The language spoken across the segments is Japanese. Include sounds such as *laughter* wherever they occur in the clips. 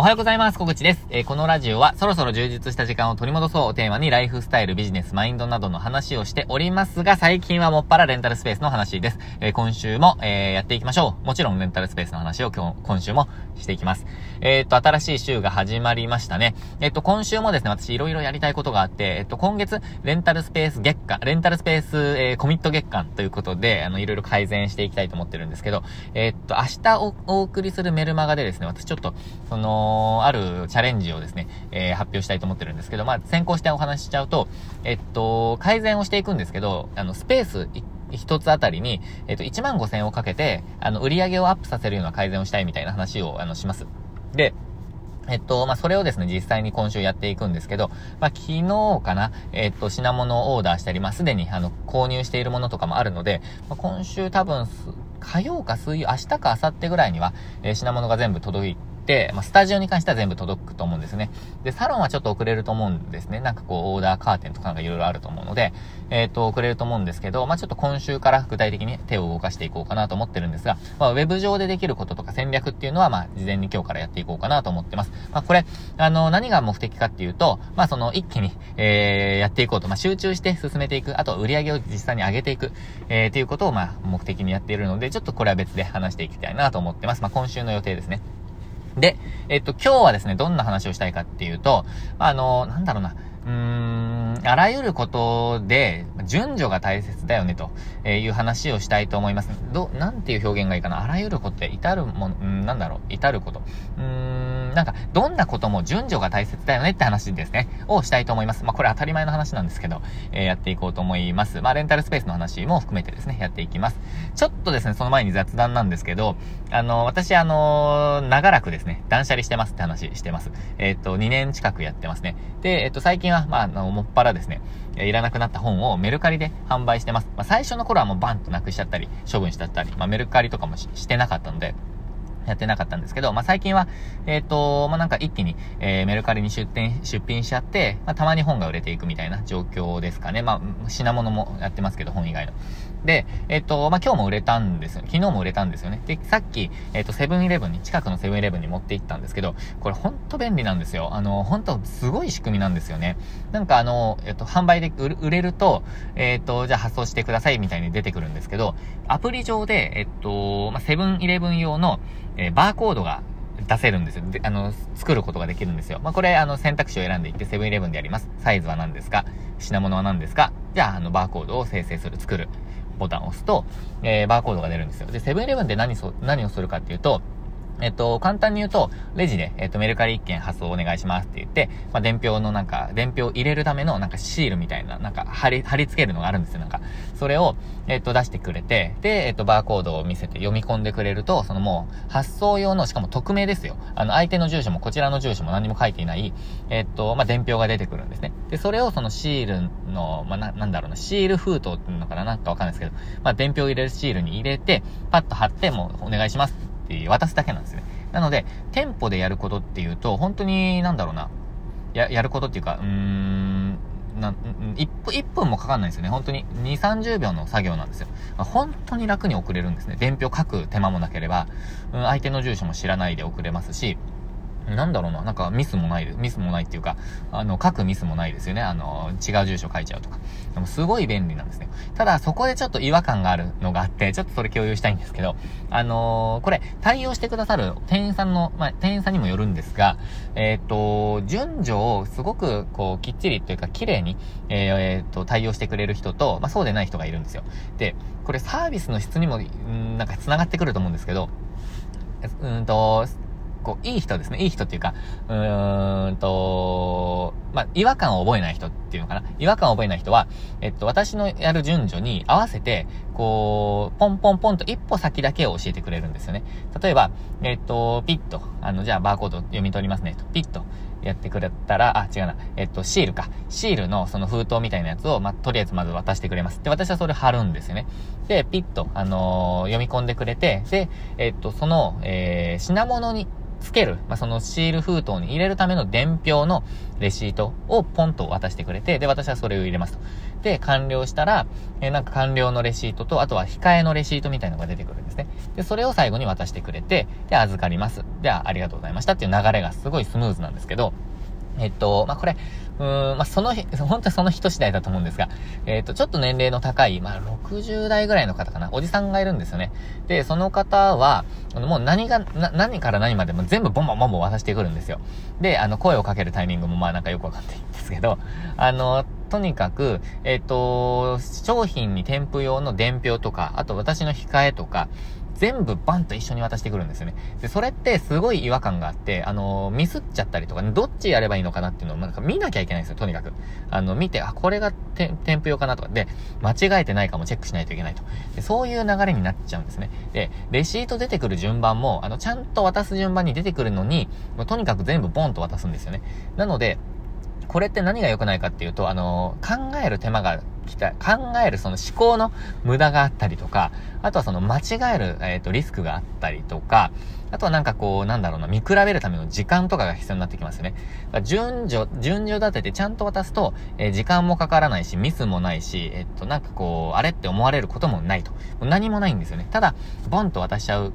おはようございます。小口です。えー、このラジオはそろそろ充実した時間を取り戻そうをテーマにライフスタイル、ビジネス、マインドなどの話をしておりますが、最近はもっぱらレンタルスペースの話です。えー、今週も、えー、やっていきましょう。もちろんレンタルスペースの話を今日、今週もしていきます。えっと、新しい週が始まりましたね。えっと、今週もですね、私いろいろやりたいことがあって、えっと、今月、レンタルスペース月間、レンタルスペース、えコミット月間ということで、あの、いろいろ改善していきたいと思ってるんですけど、えっと、明日おお送りするメルマガでですね、私ちょっと、その、あるチャレンジをですね、えー、発表したいと思ってるんですけど、まあ、先行してお話ししちゃうと、えっと、改善をしていくんですけど、あの、スペース一つあたりに、えっと、1万5千円をかけて、あの、売り上げをアップさせるような改善をしたいみたいな話を、あの、します。で、えっと、まあ、それをですね、実際に今週やっていくんですけど、まあ、昨日かな、えっと、品物をオーダーしたり、まあ、すでに、あの、購入しているものとかもあるので、まあ、今週多分、火曜か水曜、明日か明後日ぐらいには、えー、品物が全部届いて、まあ、スタジオに関しては全部届くと思うんですね。で、サロンはちょっと遅れると思うんですね。なんかこう、オーダーカーテンとかがいろいろあると思うので、えっ、ー、と、遅れると思うんですけど、まあ、ちょっと今週から具体的に手を動かしていこうかなと思ってるんですが、まあ、ウェブ上でできることとか戦略っていうのは、まあ、事前に今日からやっていこうかなと思ってます。まあ、これ、あの、何が目的かっていうと、まあ、その、一気に、えー、やっていこうと、まあ、集中して進めていく、あと、売り上げを実際に上げていく、えー、っていうことを、まあ、目的にやっているので、ちょっとこれは別で話していきたいなと思ってます。まあ、今週の予定ですね。で、えっと、今日はですね、どんな話をしたいかっていうと、あの、なんだろうな、うーん、あらゆることで、順序が大切だよね、という話をしたいと思います。ど、なんていう表現がいいかなあらゆることって、至るもん、なんだろう、至ること。うーん、なんか、どんなことも順序が大切だよねって話ですね、をしたいと思います。まあ、これ当たり前の話なんですけど、えー、やっていこうと思います。まあ、レンタルスペースの話も含めてですね、やっていきます。ちょっとですね、その前に雑談なんですけど、あの、私、あの、長らくですね、断捨離してますって話してます。えっ、ー、と、2年近くやってますね。で、えっ、ー、と、最近は、まあ、あの、もっぱらですね、いらなくなった本をメルカリで販売してます。まあ、最初の頃はもうバンとなくしちゃったり、処分しちゃったり、まあ、メルカリとかもしてなかったので、やってなかったんですけど、まあ、最近は、えっ、ー、と、まあ、なんか一気に、えー、メルカリに出店、出品しちゃって、まあ、たまに本が売れていくみたいな状況ですかね。まあ、品物もやってますけど、本以外の。で、えっ、と、まあ、今日も売れたんですよ。昨日も売れたんですよね。で、さっき、えっ、と、セブンイレブンに、近くのセブンイレブンに持って行ったんですけど、これほんと便利なんですよ。あの、ほんとすごい仕組みなんですよね。なんかあの、えっ、と、販売で売れると、えっ、と、じゃあ発送してくださいみたいに出てくるんですけど、アプリ上で、えっと、まあ、セブンイレブン用の、えバーコードが出せるんですよ。で、あの、作ることができるんですよ。まあ、これ、あの、選択肢を選んでいって、セブンイレブンでやります。サイズは何ですか？品物は何ですか？じゃあ、あの、バーコードを生成する、作るボタンを押すと、えー、バーコードが出るんですよ。で、セブンイレブンって何そ、何をするかっていうと、えっと、簡単に言うと、レジで、えっと、メルカリ1件発送お願いしますって言って、まあ、伝票のなんか、伝票入れるためのなんかシールみたいな、なんか貼り、貼り付けるのがあるんですよ、なんか。それを、えっと、出してくれて、で、えっと、バーコードを見せて読み込んでくれると、そのもう、発送用の、しかも匿名ですよ。あの、相手の住所もこちらの住所も何も書いていない、えっと、まあ、伝票が出てくるんですね。で、それをそのシールの、まあ、な、なんだろうな、シール封筒っていうのかななんかわかんないですけど、まあ、伝票入れるシールに入れて、パッと貼って、もう、お願いしますって渡すだけなんですね。なので、店舗でやることっていうと、本当に、なんだろうな、や、やることっていうか、うーん、な、1分、1分もかかんないんですよね。本当に2、30秒の作業なんですよ。本当に楽に送れるんですね。伝票書く手間もなければ、うん、相手の住所も知らないで送れますし、なんだろうな、なんかミスもない、ミスもないっていうか、あの、書くミスもないですよね。あの、違う住所書いちゃうとか。でもすごい便利なんですね。ただ、そこでちょっと違和感があるのがあって、ちょっとそれ共有したいんですけど、あのー、これ、対応してくださる店員さんの、まあ、店員さんにもよるんですが、えっ、ー、と、順序をすごく、こう、きっちりというか、綺麗に、えっ、ー、と、対応してくれる人と、まあ、そうでない人がいるんですよ。で、これサービスの質にも、んなんか繋がってくると思うんですけど、うんと、こう、いい人ですね。いい人っていうか、うーんと、まあ、違和感を覚えない人っていうのかな。違和感を覚えない人は、えっと、私のやる順序に合わせて、こう、ポンポンポンと一歩先だけを教えてくれるんですよね。例えば、えっと、ピッと、あの、じゃあバーコード読み取りますね。とピッとやってくれたら、あ、違うな。えっと、シールか。シールのその封筒みたいなやつを、まあ、とりあえずまず渡してくれます。で、私はそれ貼るんですよね。で、ピッと、あのー、読み込んでくれて、で、えっと、その、えー、品物に、つける、まあ、そのシール封筒に入れるための伝票のレシートをポンと渡してくれて、で、私はそれを入れますと。で、完了したら、えー、なんか完了のレシートと、あとは控えのレシートみたいなのが出てくるんですね。で、それを最後に渡してくれて、で、預かります。では、ありがとうございましたっていう流れがすごいスムーズなんですけど、えっと、まあ、これ、うーん、まあ、その日、本当にその人次第だと思うんですが、えっと、ちょっと年齢の高い、まあ、60代ぐらいの方かな、おじさんがいるんですよね。で、その方は、もう何が、何から何までも全部ボンボンボンボン渡してくるんですよ。で、あの、声をかけるタイミングもまあなんかよくわかんないんですけど、あの、とにかく、えっ、と、商品に添付用の伝票とか、あと私の控えとか、全部バンと一緒に渡してくるんですよね。で、それってすごい違和感があって、あの、ミスっちゃったりとか、ね、どっちやればいいのかなっていうのをなんか見なきゃいけないんですよ、とにかく。あの、見て、あ、これが添付用かなとか、で、間違えてないかもチェックしないといけないと。でそういう流れになっちゃうんですね。で、レシート出てくる順番も、あの、ちゃんと渡す順番に出てくるのに、もうとにかく全部ボンと渡すんですよね。なので、これって何が良くないかっていうと、あの、考える手間がきた、考えるその思考の無駄があったりとか、あとはその間違える、えっ、ー、と、リスクがあったりとか、あとはなんかこう、なんだろうな、見比べるための時間とかが必要になってきますよね。順序、順序立ててちゃんと渡すと、えー、時間もかからないし、ミスもないし、えっと、なんかこう、あれって思われることもないと。何もないんですよね。ただ、ボンと渡しちゃう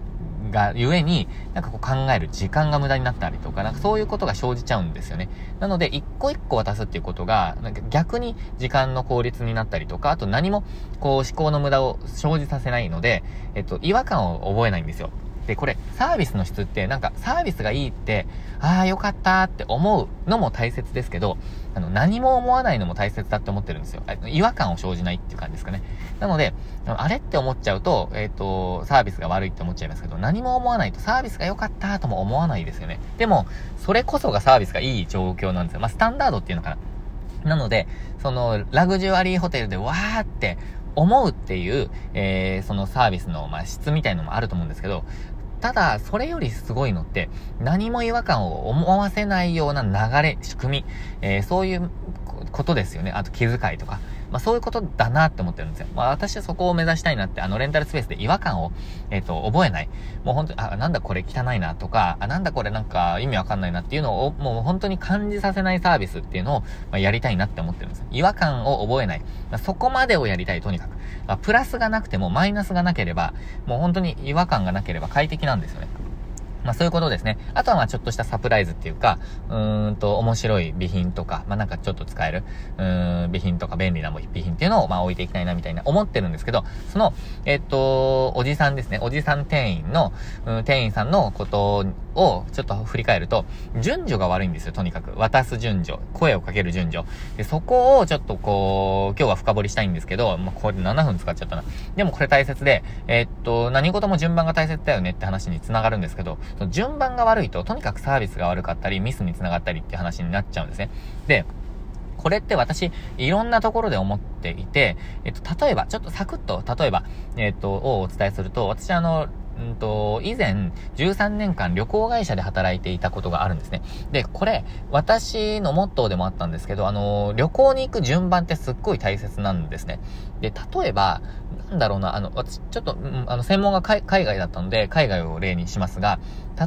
がゆえに、なんかこう考える時間が無駄になったりとか、なんかそういうことが生じちゃうんですよね。なので、一個一個渡すっていうことが、なんか逆に時間の効率になったりとか、あと何もこう思考の無駄を生じさせないので、えっと、違和感を覚えないんですよ。で、これ、サービスの質って、なんか、サービスがいいって、ああ、よかったって思うのも大切ですけど、あの、何も思わないのも大切だって思ってるんですよ。違和感を生じないっていう感じですかね。なので、あれって思っちゃうと、えっ、ー、と、サービスが悪いって思っちゃいますけど、何も思わないとサービスが良かったとも思わないですよね。でも、それこそがサービスがいい状況なんですよ。まあ、スタンダードっていうのかな。なので、その、ラグジュアリーホテルでわーって思うっていう、えー、そのサービスの、まあ、質みたいのもあると思うんですけど、ただ、それよりすごいのって、何も違和感を思わせないような流れ、仕組み、えー、そういうことですよね。あと気遣いとか。まあそういうことだなって思ってるんですよ。まあ私はそこを目指したいなって、あのレンタルスペースで違和感を、えっ、ー、と、覚えない。もう本当に、あ、なんだこれ汚いなとか、あ、なんだこれなんか意味わかんないなっていうのを、もう本当に感じさせないサービスっていうのを、まあ、やりたいなって思ってるんですよ。違和感を覚えない。まあ、そこまでをやりたい、とにかく。まあ、プラスがなくてもマイナスがなければ、もう本当に違和感がなければ快適なんですよね。まあそういうことですね。あとはまあちょっとしたサプライズっていうか、うーんと面白い備品とか、まあなんかちょっと使える、うーん、備品とか便利な備品っていうのをまあ置いていきたいなみたいな思ってるんですけど、その、えっと、おじさんですね。おじさん店員の、うん、店員さんのことをちょっと振り返ると、順序が悪いんですよ、とにかく。渡す順序。声をかける順序。で、そこをちょっとこう、今日は深掘りしたいんですけど、まあこれで7分使っちゃったな。でもこれ大切で、えっと、何事も順番が大切だよねって話に繋がるんですけど、その順番が悪いと、とにかくサービスが悪かったり、ミスに繋がったりって話になっちゃうんですね。で、これって私、いろんなところで思っていて、えっと、例えば、ちょっとサクッと、例えば、えっと、をお伝えすると、私あの、うんと、以前、13年間旅行会社で働いていたことがあるんですね。で、これ、私のモットーでもあったんですけど、あの、旅行に行く順番ってすっごい大切なんですね。で、例えば、なんだろうな、あの、私、ちょっと、うん、あの、専門が海外だったので、海外を例にしますが、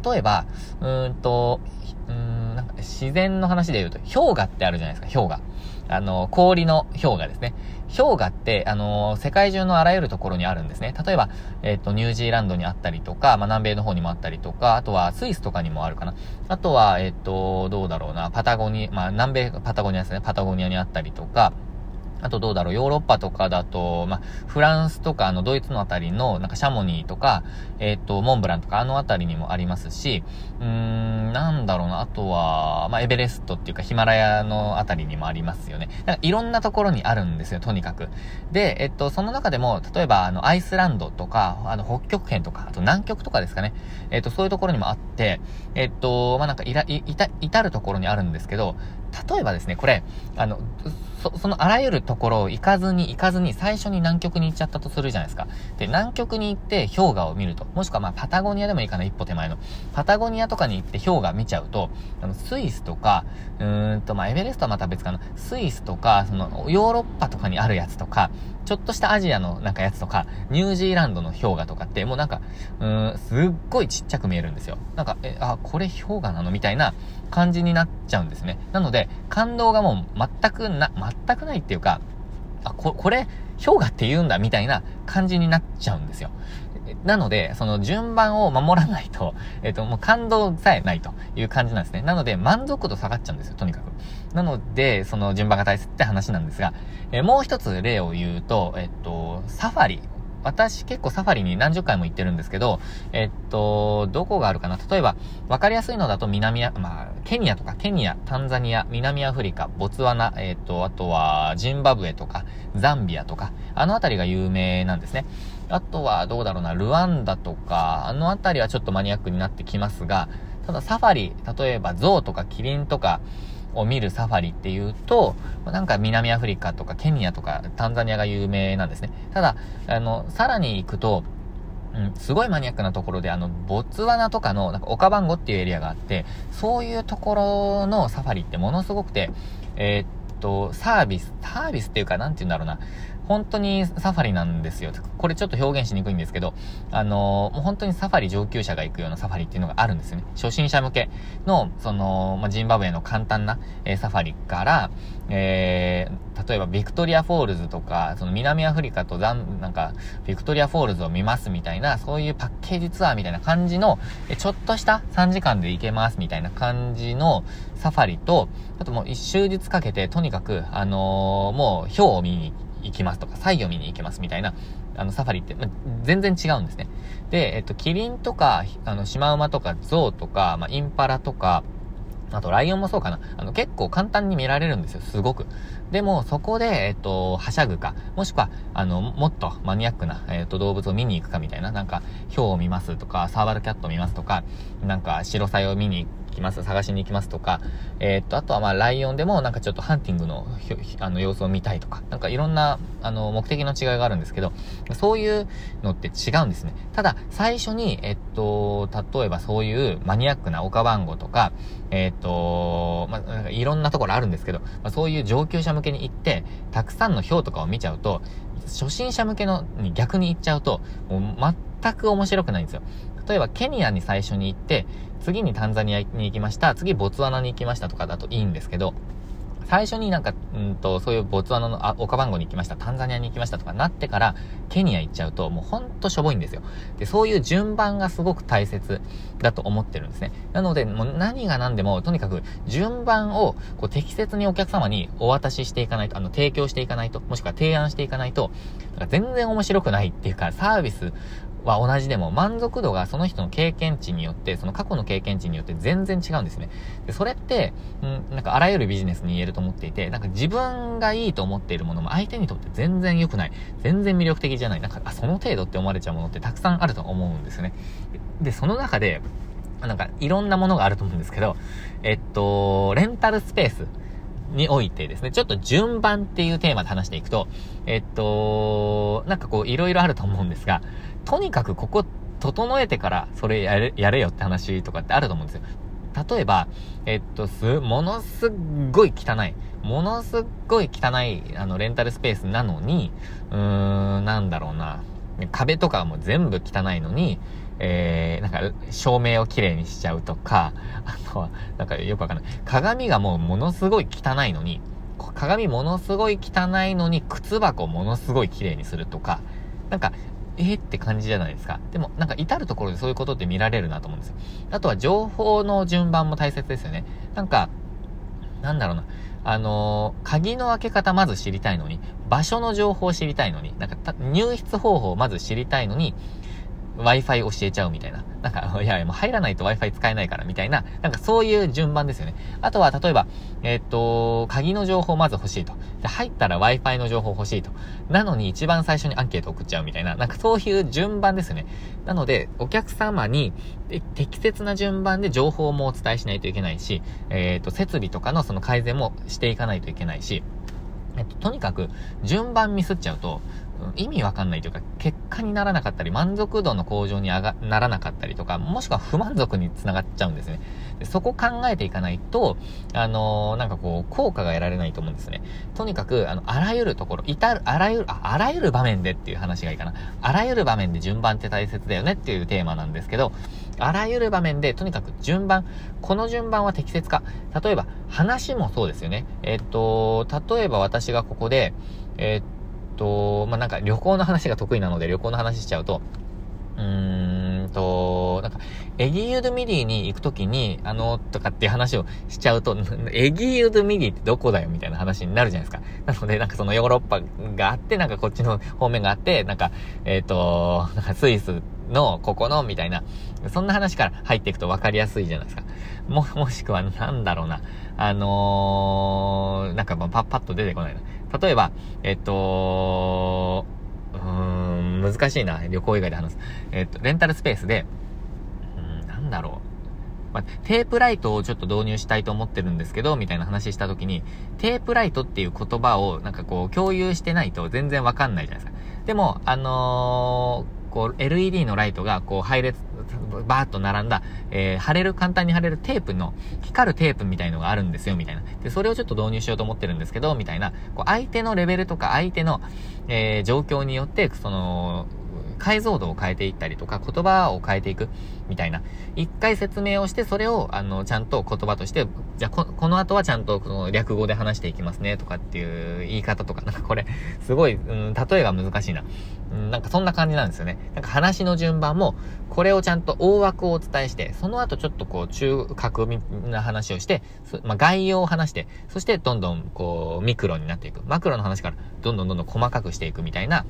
例えば、うんと、うん、なんか自然の話で言うと、氷河ってあるじゃないですか、氷河。あの、氷の氷河ですね。氷河って、あの、世界中のあらゆるところにあるんですね。例えば、えっ、ー、と、ニュージーランドにあったりとか、まあ、南米の方にもあったりとか、あとはスイスとかにもあるかな。あとは、えっ、ー、と、どうだろうな、パタゴニア、まあ、南米、パタゴニアですね。パタゴニアにあったりとか、あとどうだろう、ヨーロッパとかだと、まあ、フランスとか、あの、ドイツのあたりの、なんかシャモニーとか、えっ、ー、と、モンブランとか、あのあたりにもありますし、うーん、なんだろうな、あとは、まあ、エベレストっていうか、ヒマラヤのあたりにもありますよね。なんかいろんなところにあるんですよ、とにかく。で、えっと、その中でも、例えば、あの、アイスランドとか、あの、北極圏とか、あと南極とかですかね。えっと、そういうところにもあって、えっと、まあ、なんかいら、い、いた、るところにあるんですけど、例えばですね、これ、あの、そ、そのあらゆるところを行かずに行かずに最初に南極に行っちゃったとするじゃないですか。で、南極に行って氷河を見ると。もしくはまあパタゴニアでもいいかな、一歩手前の。パタゴニアとかに行って氷河見ちゃうと、あの、スイスとか、うーんと、まあエベレストはまた別かな。スイスとか、その、ヨーロッパとかにあるやつとか、ちょっとしたアジアのなんかやつとか、ニュージーランドの氷河とかって、もうなんか、うーん、すっごいちっちゃく見えるんですよ。なんか、え、あ、これ氷河なの？みたいな感じになっちゃうんですね。なので、感動がもう全くな、全くないっていうか、あ、こ、これ、氷河って言うんだみたいな感じになっちゃうんですよ。なので、その順番を守らないと、*laughs* えっ、と、もう感動さえないという感じなんですね。なので、満足度下がっちゃうんですよ、とにかく。なので、その順番が大切って話なんですが、え、もう一つ例を言うと、えっ、と、サファリ。私結構サファリに何十回も行ってるんですけど、えっと、どこがあるかな？例えば、わかりやすいのだと南ア、まあ、ケニアとか、ケニア、タンザニア、南アフリカ、ボツワナ、えっと、あとは、ジンバブエとか、ザンビアとか、あの辺りが有名なんですね。あとは、どうだろうな、ルワンダとか、あの辺りはちょっとマニアックになってきますが、ただサファリ、例えばゾウとかキリンとか、を見るサファリっていうと、なんか南アフリカとかケニアとかタンザニアが有名なんですね。ただ、あの、さらに行くと、うん、すごいマニアックなところで、あの、ボツワナとかの、なんか、オカバンゴっていうエリアがあって、そういうところのサファリってものすごくて、えー、っと、サービス、サービスっていうか、なんて言うんだろうな。本当にサファリなんですよ。これちょっと表現しにくいんですけど、あの、もう本当にサファリ上級者が行くようなサファリっていうのがあるんですよね。初心者向けの、その、まあ、ジンバブエの簡単な、えー、サファリから、えー、例えばビクトリアフォールズとか、その南アフリカとザン、なんか、ビクトリアフォールズを見ますみたいな、そういうパッケージツアーみたいな感じの、えちょっとした3時間で行けますみたいな感じのサファリと、あともう一終日かけて、とにかく、あのー、もう、ヒョウを見に行きますとか、サイを見に行きますみたいな、あの、サファリって、ま全然違うんですね。で、えっと、キリンとか、あの、シマウマとか、ゾウとか、まあ、インパラとか、あと、ライオンもそうかな。あの、結構簡単に見られるんですよ、すごく。でも、そこで、えっと、はしゃぐか、もしくは、あの、もっとマニアックな、えっと、動物を見に行くかみたいな、なんか、ヒョウを見ますとか、サーバルキャットを見ますとか、なんか、白サイを見に行くきます、探しに行きますとか、えー、っと、あとはまあ、ライオンでもなんかちょっとハンティングの、あの、様子を見たいとか、なんかいろんな、あの、目的の違いがあるんですけど、そういうのって違うんですね。ただ、最初に、えっと、例えばそういうマニアックな岡番号とか、えっと、まあ、なんかいろんなところあるんですけど、まあ、そういう上級者向けに行って、たくさんの表とかを見ちゃうと、初心者向けのに逆に行っちゃうと、もう全く面白くないんですよ。例えばケニアに最初に行って、次にタンザニアに行きました、次ボツワナに行きましたとかだといいんですけど、最初になんか、うんと、そういうボツワナの、あ、岡番号に行きました、タンザニアに行きましたとかなってから、ケニア行っちゃうと、もうほんとしょぼいんですよ。で、そういう順番がすごく大切だと思ってるんですね。なので、もう何が何でも、とにかく、順番を、こう、適切にお客様にお渡ししていかないと、あの、提供していかないと、もしくは提案していかないと、か全然面白くないっていうか、サービスは同じでも満足度がその人の経験値によって、その過去の経験値によって全然違うんですね。で、それって、うん、なんかあらゆるビジネスに言えると思っていて、なんか自分がいいと思っているものも相手にとって全然良くない。全然魅力的じゃない。なんか、あ、その程度って思われちゃうものってたくさんあると思うんですよね。で、その中で、なんかいろんなものがあると思うんですけど、えっと、レンタルスペース。においてですね、ちょっと順番っていうテーマで話していくと、えっと、なんかこういろいろあると思うんですが、とにかくここ整えてからそれやれ、やれよって話とかってあると思うんですよ。例えば、えっと、す、ものすっごい汚い。ものすっごい汚い、あの、レンタルスペースなのに、うーん、なんだろうな。壁とかも全部汚いのに、えー、なんか、照明をきれいにしちゃうとか、あとは、なんかよくわかんない。鏡がもうものすごい汚いのに、鏡ものすごい汚いのに、靴箱ものすごい綺麗にするとか、なんか、えー、って感じじゃないですか。でも、なんか至るところでそういうことって見られるなと思うんですよ。あとは情報の順番も大切ですよね。なんか、なんだろうな。あのー、鍵の開け方まず知りたいのに、場所の情報を知りたいのに、なんか入室方法をまず知りたいのに、Wi-Fi 教えちゃうみたいな。なんか、い *laughs* やいや、もう入らないと Wi-Fi 使えないからみたいな、なんかそういう順番ですよね。あとは、例えば、えー、っと、鍵の情報まず欲しいと。で、入ったら Wi-Fi の情報欲しいと。なのに一番最初にアンケート送っちゃうみたいな、なんかそういう順番ですよね。なので、お客様に適切な順番で情報もお伝えしないといけないし、えー、っと、設備とかのその改善もしていかないといけないし、えっと、とにかく、順番ミスっちゃうと、意味わかんないというか、結果にならなかったり、満足度の向上に上が、ならなかったりとか、もしくは不満足につながっちゃうんですね。でそこ考えていかないと、あのー、なんかこう、効果が得られないと思うんですね。とにかく、あの、あらゆるところ、至る、あらゆる、あ、あらゆる場面でっていう話がいいかな。あらゆる場面で順番って大切だよねっていうテーマなんですけど、あらゆる場面で、とにかく順番、この順番は適切か。例えば、話もそうですよね。えっと、例えば私がここで、えっと、まあ、なんか旅行の話が得意なので旅行の話しちゃうと、うーんと、なんか、エギーユドミディに行くときに、あの、とかっていう話をしちゃうと、*laughs* エギーユドミディってどこだよみたいな話になるじゃないですか。なので、なんかそのヨーロッパがあって、なんかこっちの方面があって、なんか、えっ、ー、と、なんかスイスの、ここの、みたいな、そんな話から入っていくと分かりやすいじゃないですか。も、もしくは、なんだろうな。あのー、なんかパッパッと出てこないな。例えば、えっと、うーん、難しいな、旅行以外で話す。えっと、レンタルスペースで、うん、なんだろう。まテープライトをちょっと導入したいと思ってるんですけど、みたいな話した時に、テープライトっていう言葉をなんかこう共有してないと全然わかんないじゃないですか。でも、あのー、こう、LED のライトがこう配列バーッと並んだ、えー、貼れる、簡単に貼れるテープの、光るテープみたいのがあるんですよ、みたいな。で、それをちょっと導入しようと思ってるんですけど、みたいな、こう、相手のレベルとか相手の、えー、状況によって、その、解像度を変えていったりとか、言葉を変えていく、みたいな。一回説明をして、それを、あの、ちゃんと言葉として、じゃあこ、この後はちゃんと、この略語で話していきますね、とかっていう言い方とか、なんかこれ、すごい、うん、例えが難しいな。うん、なんかそんな感じなんですよね。なんか話の順番も、これをちゃんと大枠をお伝えして、その後ちょっとこう、中核な話をして、まあ、概要を話して、そしてどんどんこう、ミクロになっていく。マクロの話から、どんどんどんどん細かくしていくみたいな、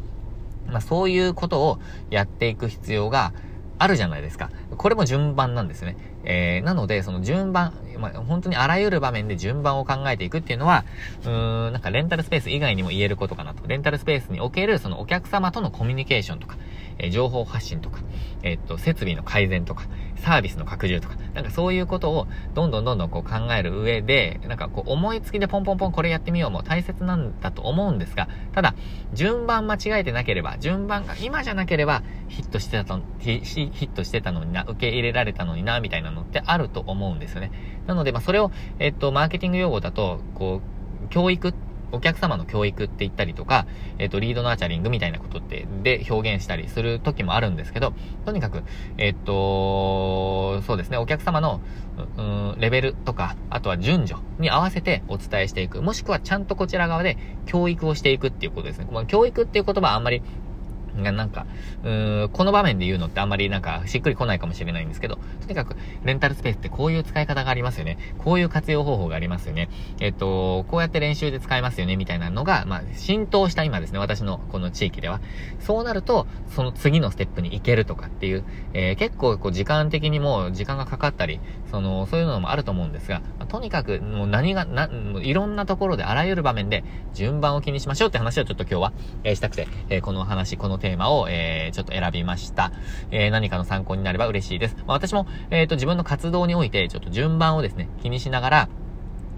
まあ、そういうことをやっていく必要があるじゃないですか。これも順番なんですね。えー、なので、その順番、まあ、本当にあらゆる場面で順番を考えていくっていうのは、うーん、なんかレンタルスペース以外にも言えることかなと。レンタルスペースにおけるそのお客様とのコミュニケーションとか、え、情報発信とか、え、っと、設備の改善とか、サービスの拡充とか、なんかそういうことをどんどんどんどんこう考える上で、なんかこう思いつきでポンポンポンこれやってみようも大切なんだと思うんですが、ただ、順番間違えてなければ、順番が今じゃなければヒットしてたと、ヒットしてたのにな、受け入れられたのにな、みたいなのってあると思うんですよね。なので、まあそれを、えっと、マーケティング用語だと、こう、教育っお客様の教育って言ったりとか、えっ、ー、と、リードナーチャリングみたいなことって、で表現したりする時もあるんですけど、とにかく、えっ、ー、と、そうですね、お客様の、うん、レベルとか、あとは順序に合わせてお伝えしていく。もしくはちゃんとこちら側で教育をしていくっていうことですね。この教育っていう言葉はあんまりなんか、うーん、この場面で言うのってあんまりなんかしっくりこないかもしれないんですけど、とにかくレンタルスペースってこういう使い方がありますよね。こういう活用方法がありますよね。えっと、こうやって練習で使えますよね、みたいなのが、まあ、浸透した今ですね、私のこの地域では。そうなると、その次のステップに行けるとかっていう、えー、結構こう時間的にも時間がかかったり、その、そういうのもあると思うんですが、まあ、とにかく、もう何が、な、いろんなところであらゆる場面で順番を気にしましょうって話をちょっと今日は、えー、したくて、えー、この話、このテーマを、えー、ちょっと選びました。え、何かの参考になれば嬉しいです。まあ、私も、えっ、と、自分の活動において、ちょっと順番をですね、気にしながら、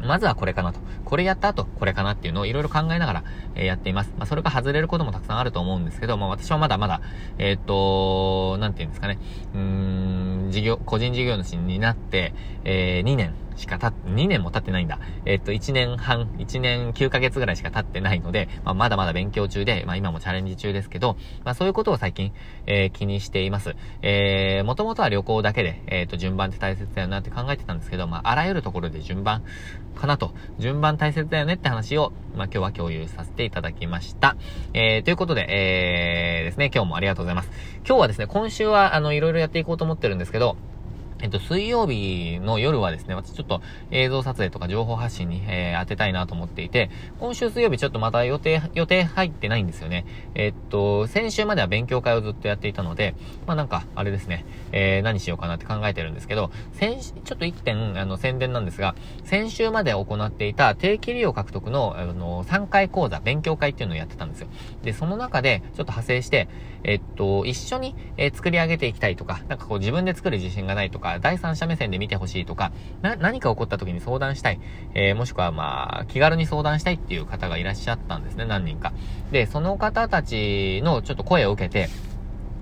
まずはこれかなと。これやった後、これかなっていうのをいろいろ考えながら、えー、やっています。まあ、それが外れることもたくさんあると思うんですけど、まあ、私はまだまだ、えっ、と、なんていうんですかね、うん、事業、個人事業主になって、えー、2年、しか経って、2年も経ってないんだ。えっと、1年半、1年9ヶ月ぐらいしか経ってないので、まあ、まだまだ勉強中で、まあ、今もチャレンジ中ですけど、まあ、そういうことを最近、えー、気にしています。えー、もともとは旅行だけで、えっ、ー、と、順番って大切だよなって考えてたんですけど、まあ、あらゆるところで順番かなと、順番大切だよねって話を、まあ、今日は共有させていただきました。えー、ということで、えー、ですね、今日もありがとうございます。今日はですね、今週は、あの、いろいろやっていこうと思ってるんですけど、えっと、水曜日の夜はですね、私ちょっと映像撮影とか情報発信に、えー、当てたいなと思っていて、今週水曜日ちょっとまた予定、予定入ってないんですよね。えっと、先週までは勉強会をずっとやっていたので、まあなんか、あれですね、えー、何しようかなって考えてるんですけど、先週、ちょっと一点、あの、宣伝なんですが、先週まで行っていた定期利用獲得の、あの、3回講座、勉強会っていうのをやってたんですよ。で、その中で、ちょっと派生して、えっと、一緒に、えー、作り上げていきたいとか、なんかこう自分で作る自信がないとか、第三者目線で見てほしいとか、何か起こった時に相談したい、えー、もしくはまあ、気軽に相談したいっていう方がいらっしゃったんですね、何人か。で、その方たちのちょっと声を受けて、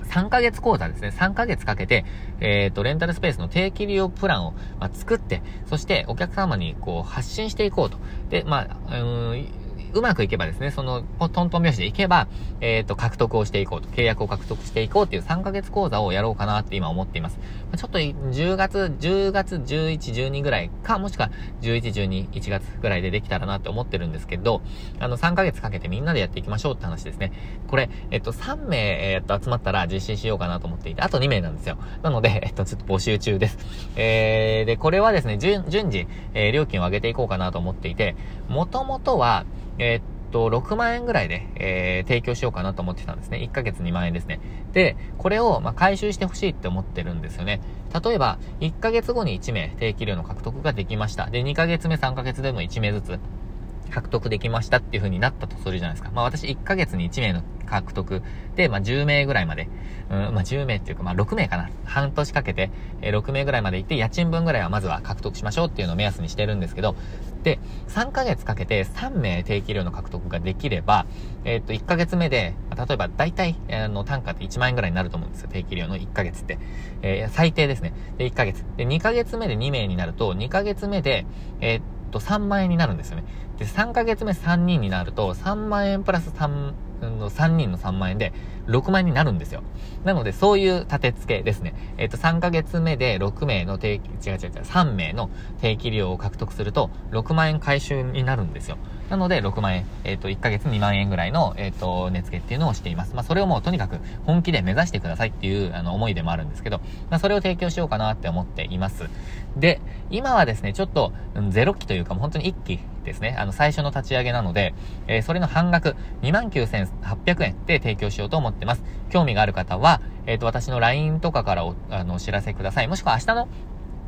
3ヶ月講座ですね。3ヶ月かけて、えっ、ー、と、レンタルスペースの定期利用プランを、まあ、作って、そしてお客様にこう発信していこうと。で、まあ、うん、うまくいけばですね、その、トントン拍子でいけば、えっ、ー、と、獲得をしていこうと、契約を獲得していこうっていう3ヶ月講座をやろうかなって今思っています。ちょっと10月、10月11、12ぐらいか、もしくは11、12、1月ぐらいでできたらなって思ってるんですけど、あの、3ヶ月かけてみんなでやっていきましょうって話ですね。これ、えっと、3名、えっと、集まったら実施しようかなと思っていて、あと2名なんですよ。なので、えっと、ちょっと募集中です。えー、で、これはですね、順、順次、えー、料金を上げていこうかなと思っていて、もともとは、えー、っと、6万円ぐらいで、えー、提供しようかなと思ってたんですね。1ヶ月2万円ですね。で、これを、まあ、回収してほしいって思ってるんですよね。例えば、1ヶ月後に1名定期料の獲得ができました。で、2ヶ月目、3ヶ月でも1名ずつ獲得できましたっていう風になったとするじゃないですか。まあ私1ヶ月に1名の獲得で、まあ10名ぐらいまで、うん、まあ10名っていうかまあ6名かな。半年かけて、え、6名ぐらいまで行って、家賃分ぐらいはまずは獲得しましょうっていうのを目安にしてるんですけど、で、3ヶ月かけて3名定期料の獲得ができれば、えっ、と、1ヶ月目で、例えば大体、あの、単価って1万円ぐらいになると思うんですよ。定期料の1ヶ月って。えー、最低ですね。で、1ヶ月。で、2ヶ月目で2名になると、2ヶ月目で、えー、っと、3万円になるんですよね。で、3ヶ月目3人になると、3万円プラス3、の3人の3万円で6万円になるんですよ。なので、そういう立て付けですね。えっ、ー、と、3ヶ月目で6名の定期、違う違う違う、3名の定期利用を獲得すると、6万円回収になるんですよ。なので、6万円、えっ、ー、と、1ヶ月2万円ぐらいの、えっ、ー、と、値付けっていうのをしています。まあ、それをもうとにかく本気で目指してくださいっていう、あの、思いでもあるんですけど、まあ、それを提供しようかなって思っています。で、今はですね、ちょっと、0期というか、もう本当に1期ですね、あの、最初の立ち上げなので、えー、それの半額、29,800円で提供しようと思ってます。興味がある方は、えっ、ー、と、私の LINE とかからお、あの、お知らせください。もしくは明日の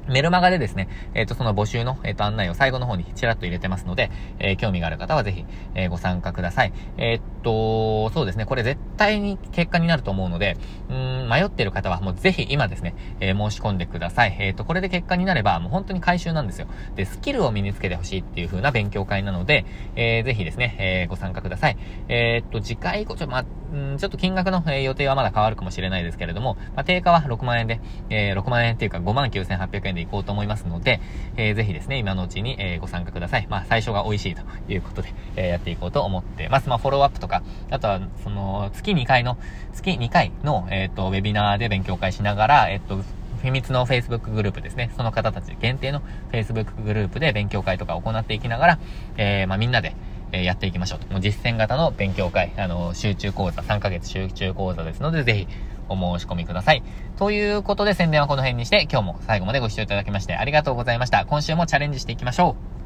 メルマガでですね、えっ、ー、と、その募集の、えっ、ー、と、案内を最後の方にちらっと入れてますので、えー、興味がある方はぜひ、えご参加ください。えっと、そうですね、これ絶対に結果になると思うので、うん、迷ってる方はもうぜひ今ですね、え申し込んでください。えっと、これで結果になれば、もう本当に回収なんですよ。で、スキルを身につけてほしいっていう風な勉強会なので、えぜひですね、えご参加ください。えっと、次回以降、ちょっとまうん、ちょっと金額の、え予定はまだ変わるかもしれないですけれども、まあ、定価は6万円で、え6万円っていうか5万9800円で行こうと思いますので、えー、ぜひですね、今のうちに、えー、ご参加ください。まあ、最初が美味しいということで、えー、やっていこうと思ってます。まあ、フォローアップとか、あとは、その、月2回の、月2回の、えっ、と、ウェビナーで勉強会しながら、えっ、と、秘密の Facebook グループですね。その方たち限定の Facebook グループで勉強会とか行っていきながら、えー、まあ、みんなで、えやっていきましょうと。もう実践型の勉強会、あの、集中講座、3ヶ月集中講座ですので、ぜひ、お申し込みください。ということで宣伝はこの辺にして、今日も最後までご視聴いただきましてありがとうございました。今週もチャレンジしていきましょう。